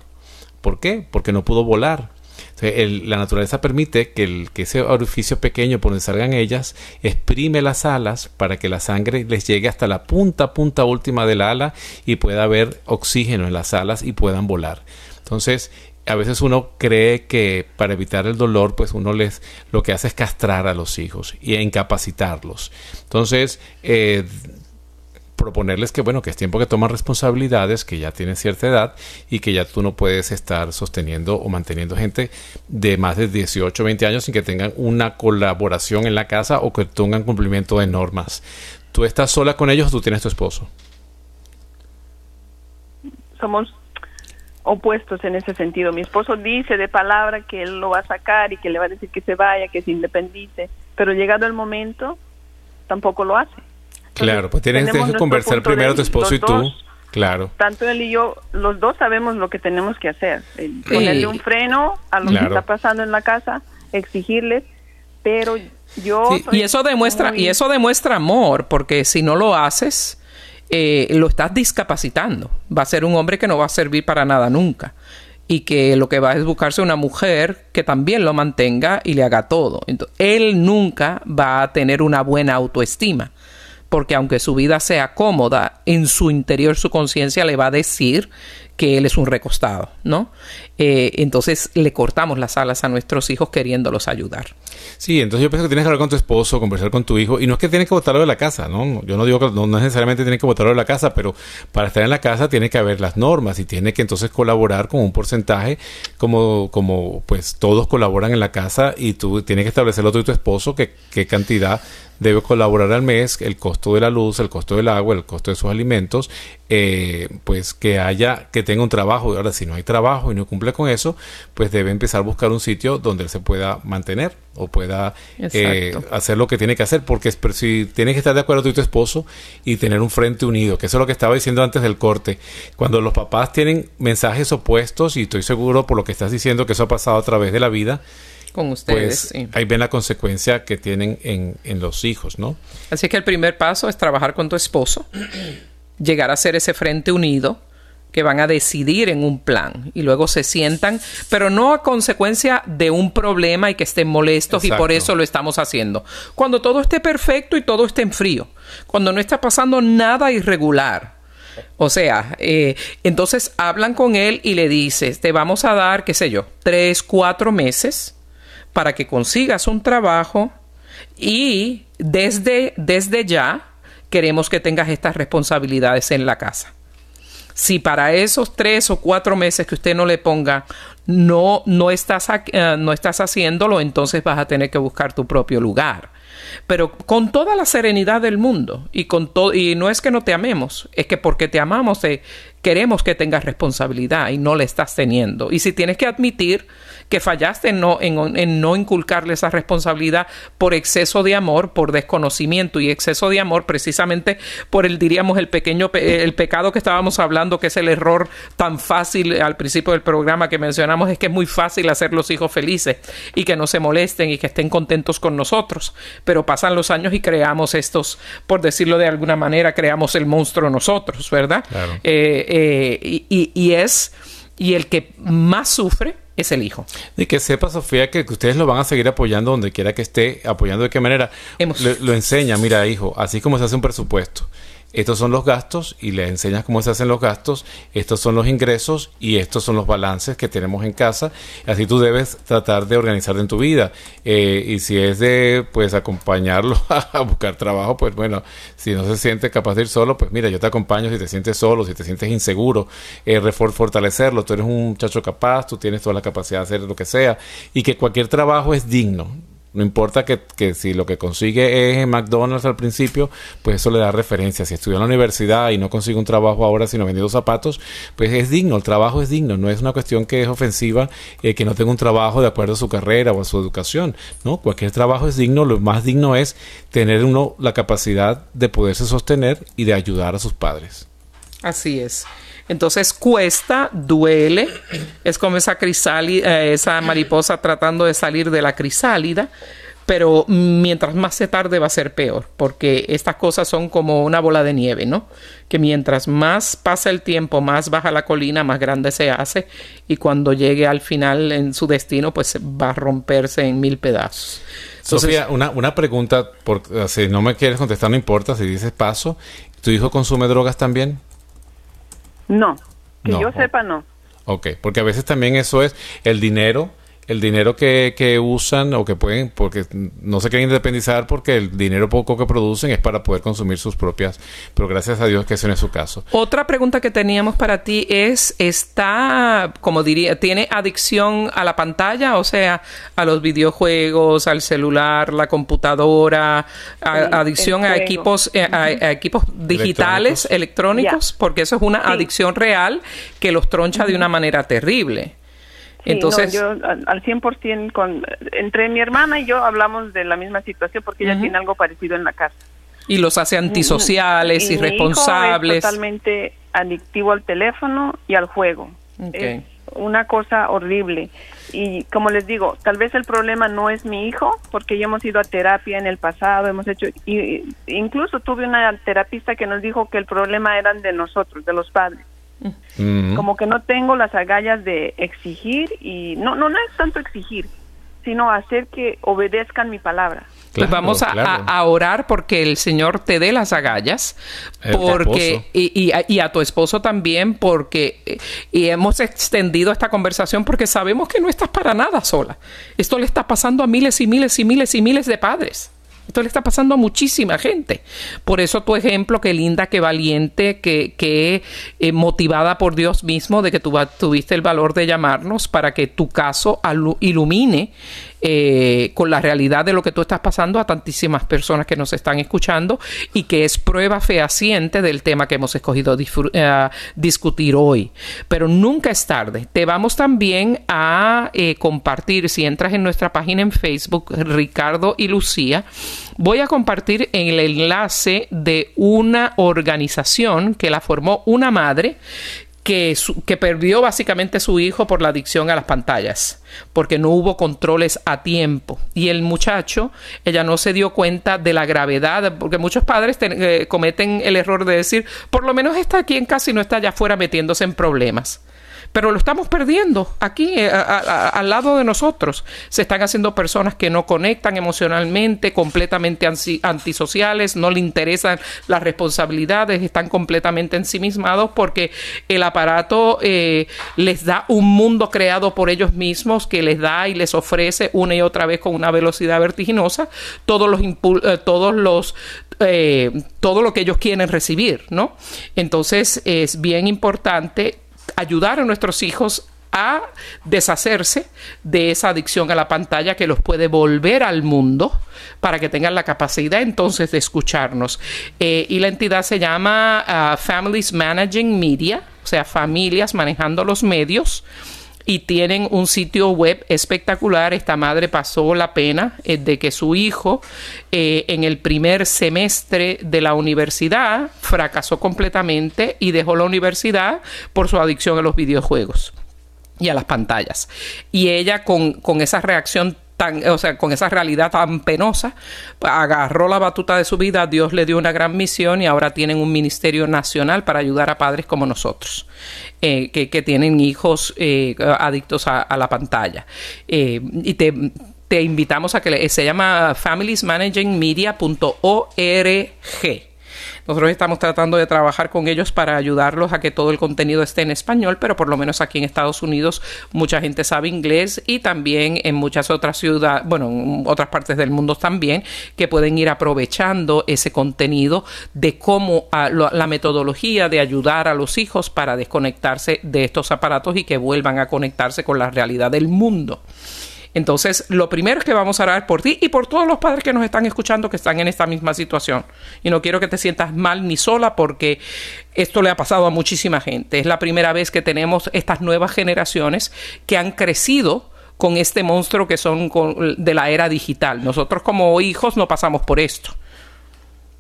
¿Por qué? Porque no pudo volar. La naturaleza permite que, el, que ese orificio pequeño por donde salgan ellas exprime las alas para que la sangre les llegue hasta la punta, punta última del ala y pueda haber oxígeno en las alas y puedan volar. Entonces, a veces uno cree que para evitar el dolor, pues uno les lo que hace es castrar a los hijos y incapacitarlos. Entonces, eh, proponerles que bueno que es tiempo que toman responsabilidades que ya tienen cierta edad y que ya tú no puedes estar sosteniendo o manteniendo gente de más de 18 20 años sin que tengan una colaboración en la casa o que tengan cumplimiento de normas tú estás sola con ellos o tú tienes tu esposo somos opuestos en ese sentido. Mi esposo dice de palabra que él lo va a sacar y que le va a decir que se vaya, que se independice, pero llegado el momento tampoco lo hace. Claro pues tienes que conversar primero tu esposo y tú dos, claro Tanto él y yo, los dos sabemos lo que tenemos que hacer. el Ponerle un freno a lo Claro. que está pasando en la casa, exigirles, pero yo y eso demuestra y eso demuestra amor, porque si no lo haces eh, lo estás discapacitando. Va a ser un hombre que no va a servir para nada nunca y que lo que va es buscarse una mujer que también lo mantenga y le haga todo. Entonces, él nunca va a tener una buena autoestima, porque aunque su vida sea cómoda, en su interior su conciencia le va a decir que él es un recostado, ¿no? Eh, entonces le cortamos las alas a nuestros hijos queriéndolos ayudar. Sí, entonces yo pienso que tienes que hablar con tu esposo, conversar con tu hijo, y no es que tienes que botarlo de la casa, ¿no? Yo no digo que no necesariamente tienes que botarlo de la casa, pero para estar en la casa tiene que haber las normas y tiene que entonces colaborar con un porcentaje, como, como pues todos colaboran en la casa y tú tienes que establecerlo tú y tu esposo, qué, qué cantidad debe colaborar al mes, el costo de la luz, el costo del agua, el costo de sus alimentos, eh, pues que haya, que tenga un trabajo. Ahora, si no hay trabajo y no cumple con eso, pues debe empezar a buscar un sitio donde él se pueda mantener o pueda eh, hacer lo que tiene que hacer, porque si tienes que estar de acuerdo tú y tu esposo y tener un frente unido, que eso es lo que estaba diciendo antes del corte, cuando los papás tienen mensajes opuestos, y estoy seguro por lo que estás diciendo que eso ha pasado a través de la vida, con ustedes. Pues ahí ven la consecuencia que tienen en, en los hijos, ¿no? Así que el primer paso es trabajar con tu esposo, llegar a ser ese frente unido que van a decidir en un plan y luego se sientan, pero no a consecuencia de un problema y que estén molestos y por eso lo estamos haciendo. Cuando todo esté perfecto y todo esté en frío, cuando no está pasando nada irregular. O sea, eh, entonces hablan con él y le dices, te vamos a dar, qué sé yo, tres, cuatro meses para que consigas un trabajo y desde, desde ya queremos que tengas estas responsabilidades en la casa. Si para esos tres o cuatro meses que usted no le ponga no, no, estás, eh, no estás haciéndolo, entonces vas a tener que buscar tu propio lugar. Pero con toda la serenidad del mundo y con todo y no es que no te amemos, es que porque te amamos te, queremos que tengas responsabilidad y no le estás teniendo. Y si tienes que admitir que fallaste en no, en, no inculcarle esa responsabilidad por exceso de amor, por desconocimiento y exceso de amor, precisamente por el, diríamos, el pequeño, el pecado que estábamos hablando, que es el error tan fácil al principio del programa que mencionamos, es que es muy fácil hacer los hijos felices y que no se molesten y que estén contentos con nosotros. Pero pasan los años y creamos estos, por decirlo de alguna manera, creamos el monstruo nosotros, ¿verdad? Eh, eh, y, y es, y el que más sufre es el hijo. Y que sepa, Sofía, que, ustedes lo van a seguir apoyando donde quiera que esté, apoyando de qué manera. lo enseña, mira, hijo, así como se hace un presupuesto estos son los gastos y le enseñas cómo se hacen los gastos, estos son los ingresos y estos son los balances que tenemos en casa. Así tú debes tratar de organizarte en tu vida. Eh, y si es de pues acompañarlo (laughs) a buscar trabajo, pues bueno, si no se siente capaz de ir solo, pues mira, yo te acompaño si te sientes solo, si te sientes inseguro, eh, fortalecerlo. Tú eres un muchacho capaz, tú tienes toda la capacidad de hacer lo que sea y que cualquier trabajo es digno no importa que, que, si lo que consigue es McDonald's al principio, pues eso le da referencia. Si estudió en la universidad y no consigue un trabajo ahora sino vendiendo zapatos, pues es digno, el trabajo es digno. No es una cuestión que es ofensiva eh, que no tenga un trabajo de acuerdo a su carrera o a su educación. ¿no? Cualquier trabajo es digno, lo más digno es tener uno la capacidad de poderse sostener y de ayudar a sus padres. Así es. Entonces cuesta, duele, es como esa crisálida, eh, esa mariposa tratando de salir de la crisálida, pero mientras más se tarde va a ser peor, porque estas cosas son como una bola de nieve, ¿no? Que mientras más pasa el tiempo, más baja la colina, más grande se hace, y cuando llegue al final en su destino, pues va a romperse en mil pedazos. Sofía, una, una pregunta, por, si no me quieres contestar, no importa, si dices paso, ¿tu hijo consume drogas también? No, que yo sepa no. Ok, porque a veces también eso es el dinero el dinero que, que, usan o que pueden, porque no se quieren independizar porque el dinero poco que producen es para poder consumir sus propias, pero gracias a Dios que ese no es su caso. Otra pregunta que teníamos para ti es, ¿está, como diría, tiene adicción a la pantalla? O sea, a los videojuegos, al celular, la computadora, adicción a equipos, eh, a, equipos digitales, electrónicos, porque eso es una adicción real que los troncha de una manera terrible. Entonces, yo al 100% con entre mi hermana y yo hablamos de la misma situación porque ella tiene algo parecido en la casa. Y los hace antisociales, y irresponsables. totalmente adictivo al teléfono y al juego. una cosa horrible. Y como les digo, tal vez el problema no es mi hijo, porque ya hemos ido a terapia en el pasado, hemos hecho, y, incluso tuve una terapista que nos dijo que el problema eran de nosotros, de los padres. Mm. Como que no tengo las agallas de exigir y no, no, no es tanto exigir, sino hacer que obedezcan mi palabra. pues vamos a, orar porque el Señor te dé las agallas, porque y, y, a tu esposo también, porque y hemos extendido esta conversación porque sabemos que no estás para nada sola. Esto le está pasando a miles y miles y miles y miles de padres. Esto le está pasando a muchísima gente. Por eso tu ejemplo, qué linda, qué valiente, qué, qué eh, motivada por Dios mismo de que tú tuviste el valor de llamarnos para que tu caso ilumine eh, con la realidad de lo que tú estás pasando a tantísimas personas que nos están escuchando y que es prueba fehaciente del tema que hemos escogido eh, discutir hoy. Pero nunca es tarde. Te vamos también a eh, compartir, si entras en nuestra página en Facebook, Ricardo y Lucía, voy a compartir el enlace de una organización que la formó una madre que, que, perdió básicamente su hijo por la adicción a las pantallas, porque no hubo controles a tiempo. Y el muchacho, ella no se dio cuenta de la gravedad, porque muchos padres eh, cometen el error de decir, por lo menos está aquí en casa y no está allá afuera metiéndose en problemas pero lo estamos perdiendo aquí eh, al lado de nosotros. Se están haciendo personas que no conectan emocionalmente, completamente antisociales, no le interesan las responsabilidades, están completamente ensimismados porque el aparato eh, les da un mundo creado por ellos mismos que les da y les ofrece una y otra vez con una velocidad vertiginosa todos los eh, todos los todo lo que ellos quieren recibir, ¿no? Entonces es bien importante ayudar a nuestros hijos a deshacerse de esa adicción a la pantalla que los puede volver al mundo para que tengan la capacidad entonces de escucharnos. Eh, y la entidad se llama ah, Families Managing Media, o sea, familias manejando los medios y tienen un sitio web espectacular. Esta madre pasó la pena eh, de que su hijo eh, en el primer semestre de la universidad fracasó completamente y dejó la universidad por su adicción a los videojuegos y a las pantallas. Y ella con, con esa reacción o sea, con esa realidad tan penosa, agarró la batuta de su vida, Dios le dio una gran misión y ahora tienen un ministerio nacional para ayudar a padres como nosotros, eh, que, tienen hijos eh, adictos a, la pantalla. Eh, y te, invitamos a que se llama familiesmanagingmedia.org nosotros estamos tratando de trabajar con ellos para ayudarlos a que todo el contenido esté en español, pero por lo menos aquí en Estados Unidos mucha gente sabe inglés y también en muchas otras ciudades, bueno, en otras partes del mundo también, que pueden ir aprovechando ese contenido de cómo ah, la metodología de ayudar a los hijos para desconectarse de estos aparatos y que vuelvan a conectarse con la realidad del mundo. Entonces, lo primero es que vamos a orar por ti y por todos los padres que nos están escuchando que están en esta misma situación. Y no quiero que te sientas mal ni sola porque esto le ha pasado a muchísima gente. Es la primera vez que tenemos estas nuevas generaciones que han crecido con este monstruo que son de la era digital. Nosotros como hijos no pasamos por esto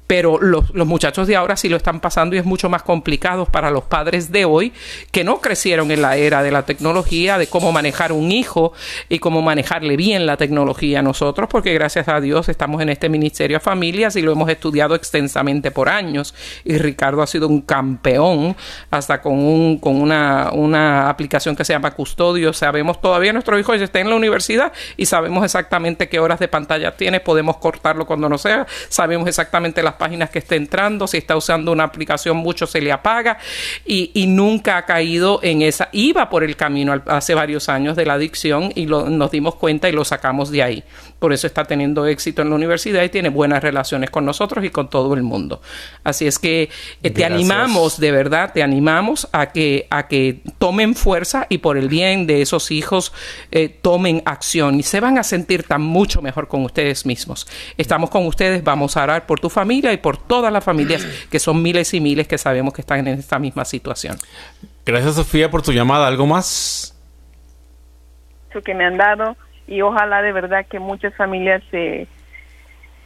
pero los, muchachos de ahora sí lo están pasando y es mucho más complicado para los padres de hoy que no crecieron en la era de la tecnología, de cómo manejar un hijo y cómo manejarle bien la tecnología a nosotros, porque gracias a Dios estamos en este Ministerio de Familias y lo hemos estudiado extensamente por años y Ricardo ha sido un campeón hasta con, un, con una, una aplicación que se llama Custodio. Sabemos todavía nuestro hijo está en la universidad y sabemos exactamente qué horas de pantalla tiene, podemos cortarlo cuando no sea, sabemos exactamente las páginas que esté entrando, si está usando una aplicación mucho se le apaga y, nunca ha caído en esa, iba por el camino hace varios años de la adicción y nos dimos cuenta y lo sacamos de ahí. Por eso está teniendo éxito en la universidad y tiene buenas relaciones con nosotros y con todo el mundo. Así es que eh, te animamos, de verdad, te animamos a que, a que tomen fuerza y por el bien de esos hijos eh, tomen acción y se van a sentir tan mucho mejor con ustedes mismos. Estamos con ustedes, vamos a orar por tu familia y por todas las familias que son miles y miles que sabemos que están en esta misma situación. Gracias Sofía por tu llamada. ¿Algo más? Eso que me han dado y ojalá de verdad que muchas familias se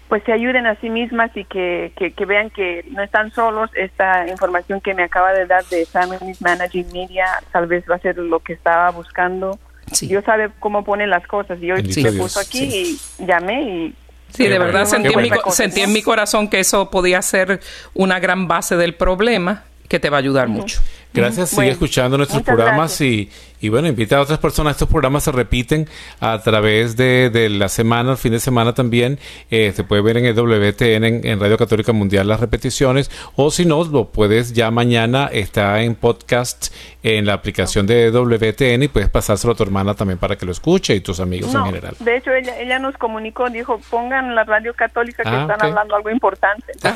pues se ayuden a sí mismas y que, que, vean que no están solos. Esta información que me acaba de dar de Family's Managing Media tal vez va a ser lo que estaba buscando. Dios sabe cómo pone las cosas. Yo me puso aquí y llamé y Sí, de verdad sentí en, mi, sentí en, mi, corazón que eso podía ser una gran base del problema que te va a ayudar mucho. Gracias, sigue escuchando nuestros programas y, y, bueno, invita a otras personas. Estos programas se repiten a través de, de la semana, el fin de semana también. Eh, se puede ver en el WTN, en, Radio Católica Mundial, las repeticiones. O si no, lo puedes ya mañana, está en podcast en la aplicación de WTN y puedes pasárselo a tu hermana también para que lo escuche y tus amigos en general. De hecho, ella, ella nos comunicó, dijo, pongan la Radio Católica que ah, están hablando algo importante. (laughs) (laughs)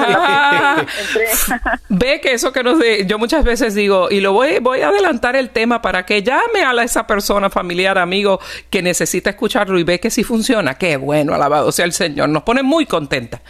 (laughs) Ve que eso que nos... De, yo muchas veces digo, y lo voy, voy a adelantar el tema para que llame a esa persona, familiar, amigo que necesita escucharlo y ve que sí funciona. Qué bueno, alabado sea el Señor. Nos pone muy contenta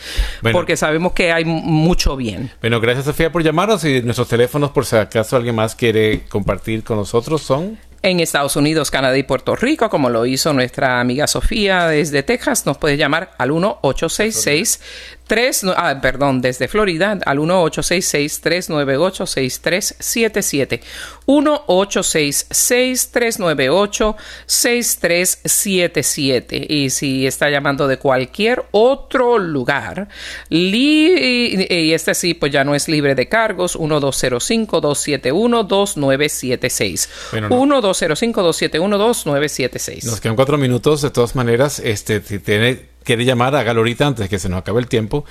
porque sabemos que hay mucho bien. Bueno, gracias Sofía por llamarnos y nuestros teléfonos por si acaso alguien más quiere compartir con nosotros son en Estados Unidos, Canadá y Puerto Rico, como lo hizo nuestra amiga Sofía desde Texas, nos puede llamar al 1-866 3, ah, perdón, desde Florida al 1-866-398-6377. 1-866-398-6377. Y si está llamando de cualquier otro lugar, y este sí, pues ya no es libre de cargos, 1205-271-2976. 1205-271-2976. Nos quedan cuatro minutos, de todas maneras, este, si tiene quiere llamar, hágalo ahorita antes que se nos acabe el tiempo.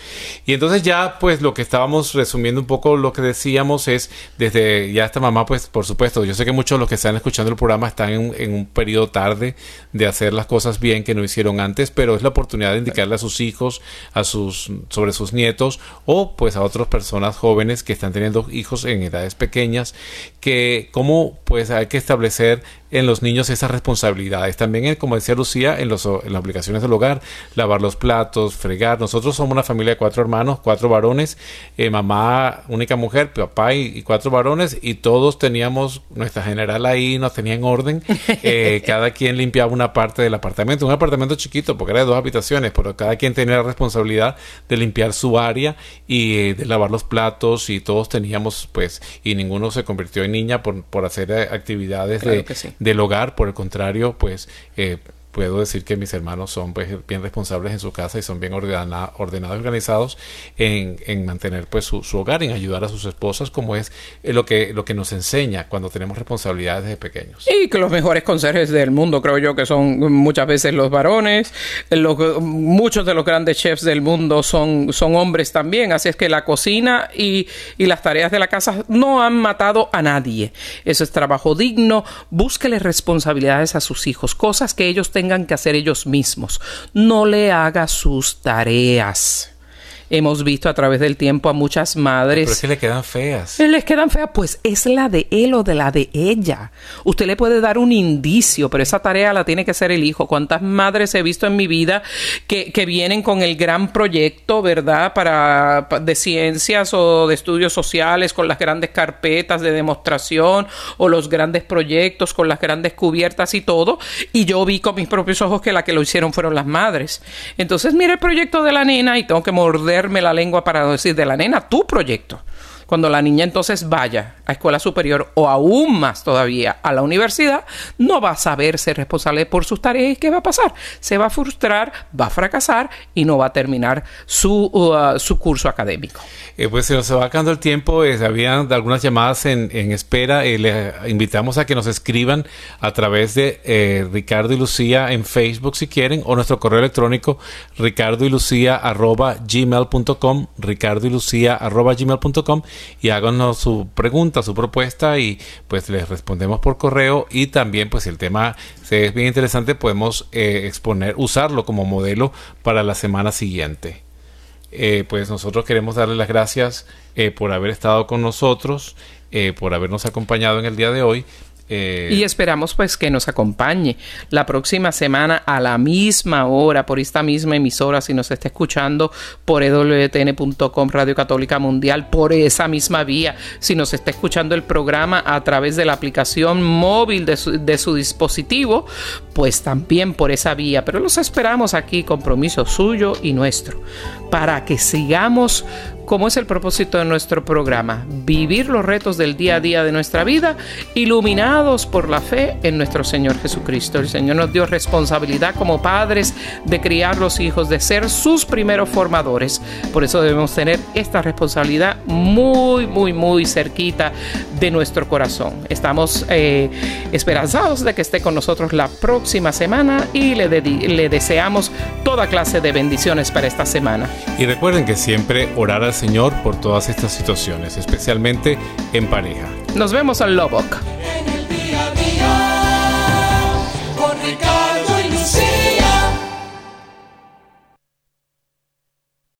Y entonces ya, pues lo que estábamos resumiendo un poco lo que decíamos es, desde ya esta mamá, pues por supuesto, yo sé que muchos de los que están escuchando el programa están en, un periodo tarde de hacer las cosas bien que no hicieron antes, pero es la oportunidad de indicarle a sus hijos, a sus, sobre sus nietos o pues a otras personas jóvenes que están teniendo hijos en edades pequeñas, que cómo pues hay que establecer en los niños esas responsabilidades. También, como decía Lucía, en, los, en las obligaciones del hogar, lavar los platos, fregar. Nosotros somos una familia de cuatro hermanos, cuatro varones, eh, mamá, única mujer, papá y, cuatro varones, y todos teníamos nuestra general ahí, nos tenía en orden. Eh, (laughs) cada quien limpiaba una parte del apartamento, un apartamento chiquito, porque era de dos habitaciones, pero cada quien tenía la responsabilidad de limpiar su área y eh, de lavar los platos, y todos teníamos, pues, y ninguno se convirtió en niña por, por hacer actividades de, del hogar, por el contrario, pues eh, puedo decir que mis hermanos son pues, bien responsables en su casa y son bien ordenados y organizados en, en, mantener pues su, hogar, en ayudar a sus esposas, como es eh, lo que, lo que nos enseña cuando tenemos responsabilidades desde pequeños. Y que los mejores conserjes del mundo creo yo que son muchas veces los varones, los, muchos de los grandes chefs del mundo son, son hombres también, así es que la cocina y, y las tareas de la casa no han matado a nadie. Eso es trabajo digno, búsquele responsabilidades a sus hijos, cosas que ellos tengan tengan que hacer ellos mismos. No le haga sus tareas hemos visto a través del tiempo a muchas madres. Pero que le quedan feas. Les quedan feas, pues es la de él o de la de ella. Usted le puede dar un indicio, pero esa tarea la tiene que hacer el hijo. ¿Cuántas madres he visto en mi vida que, que vienen con el gran proyecto, verdad, para, de ciencias o de estudios sociales, con las grandes carpetas de demostración o los grandes proyectos con las grandes cubiertas y todo? Y yo vi con mis propios ojos que la que lo hicieron fueron las madres. Entonces, mire el proyecto de la nena y tengo que morder la lengua para decir de la nena tu proyecto. Cuando la niña entonces vaya a escuela superior o aún más todavía a la universidad, no va a saber ser responsable por sus tareas y qué va a pasar. Se va a frustrar, va a fracasar y no va a terminar su, uh, su curso académico. Eh, pues se nos va acabando el tiempo, eh, habían algunas llamadas en, espera, eh, le invitamos a que nos escriban a través de Ricardo y Lucía en Facebook si quieren o nuestro correo electrónico ricardo y lucía arroba gmail.com ricardo y lucía arroba gmail.com y háganos su pregunta, su propuesta y pues les respondemos por correo y también pues si el tema es bien interesante podemos eh, exponer, usarlo como modelo para la semana siguiente. Eh, pues nosotros queremos darle las gracias eh, por haber estado con nosotros, por habernos acompañado en el día de hoy Eh, y esperamos pues que nos acompañe la próxima semana a la misma hora por esta misma emisora si nos está escuchando por ewtn.com Radio Católica Mundial por esa misma vía. Si nos está escuchando el programa a través de la aplicación móvil de su, de su dispositivo pues también por esa vía. Pero los esperamos aquí compromiso suyo y nuestro para que sigamos como es el propósito de nuestro programa, vivir los retos del día a día de nuestra vida, iluminados por la fe en nuestro Señor Jesucristo. El Señor nos dio responsabilidad como padres de criar los hijos, de ser sus primeros formadores. Por eso debemos tener esta responsabilidad muy, muy, muy cerquita de nuestro corazón. Estamos eh, esperanzados de que esté con nosotros la próxima semana y le, le deseamos toda clase de bendiciones para esta semana. Y recuerden que siempre orar al Señor por todas estas situaciones, especialmente en pareja. Nos vemos en Lobok.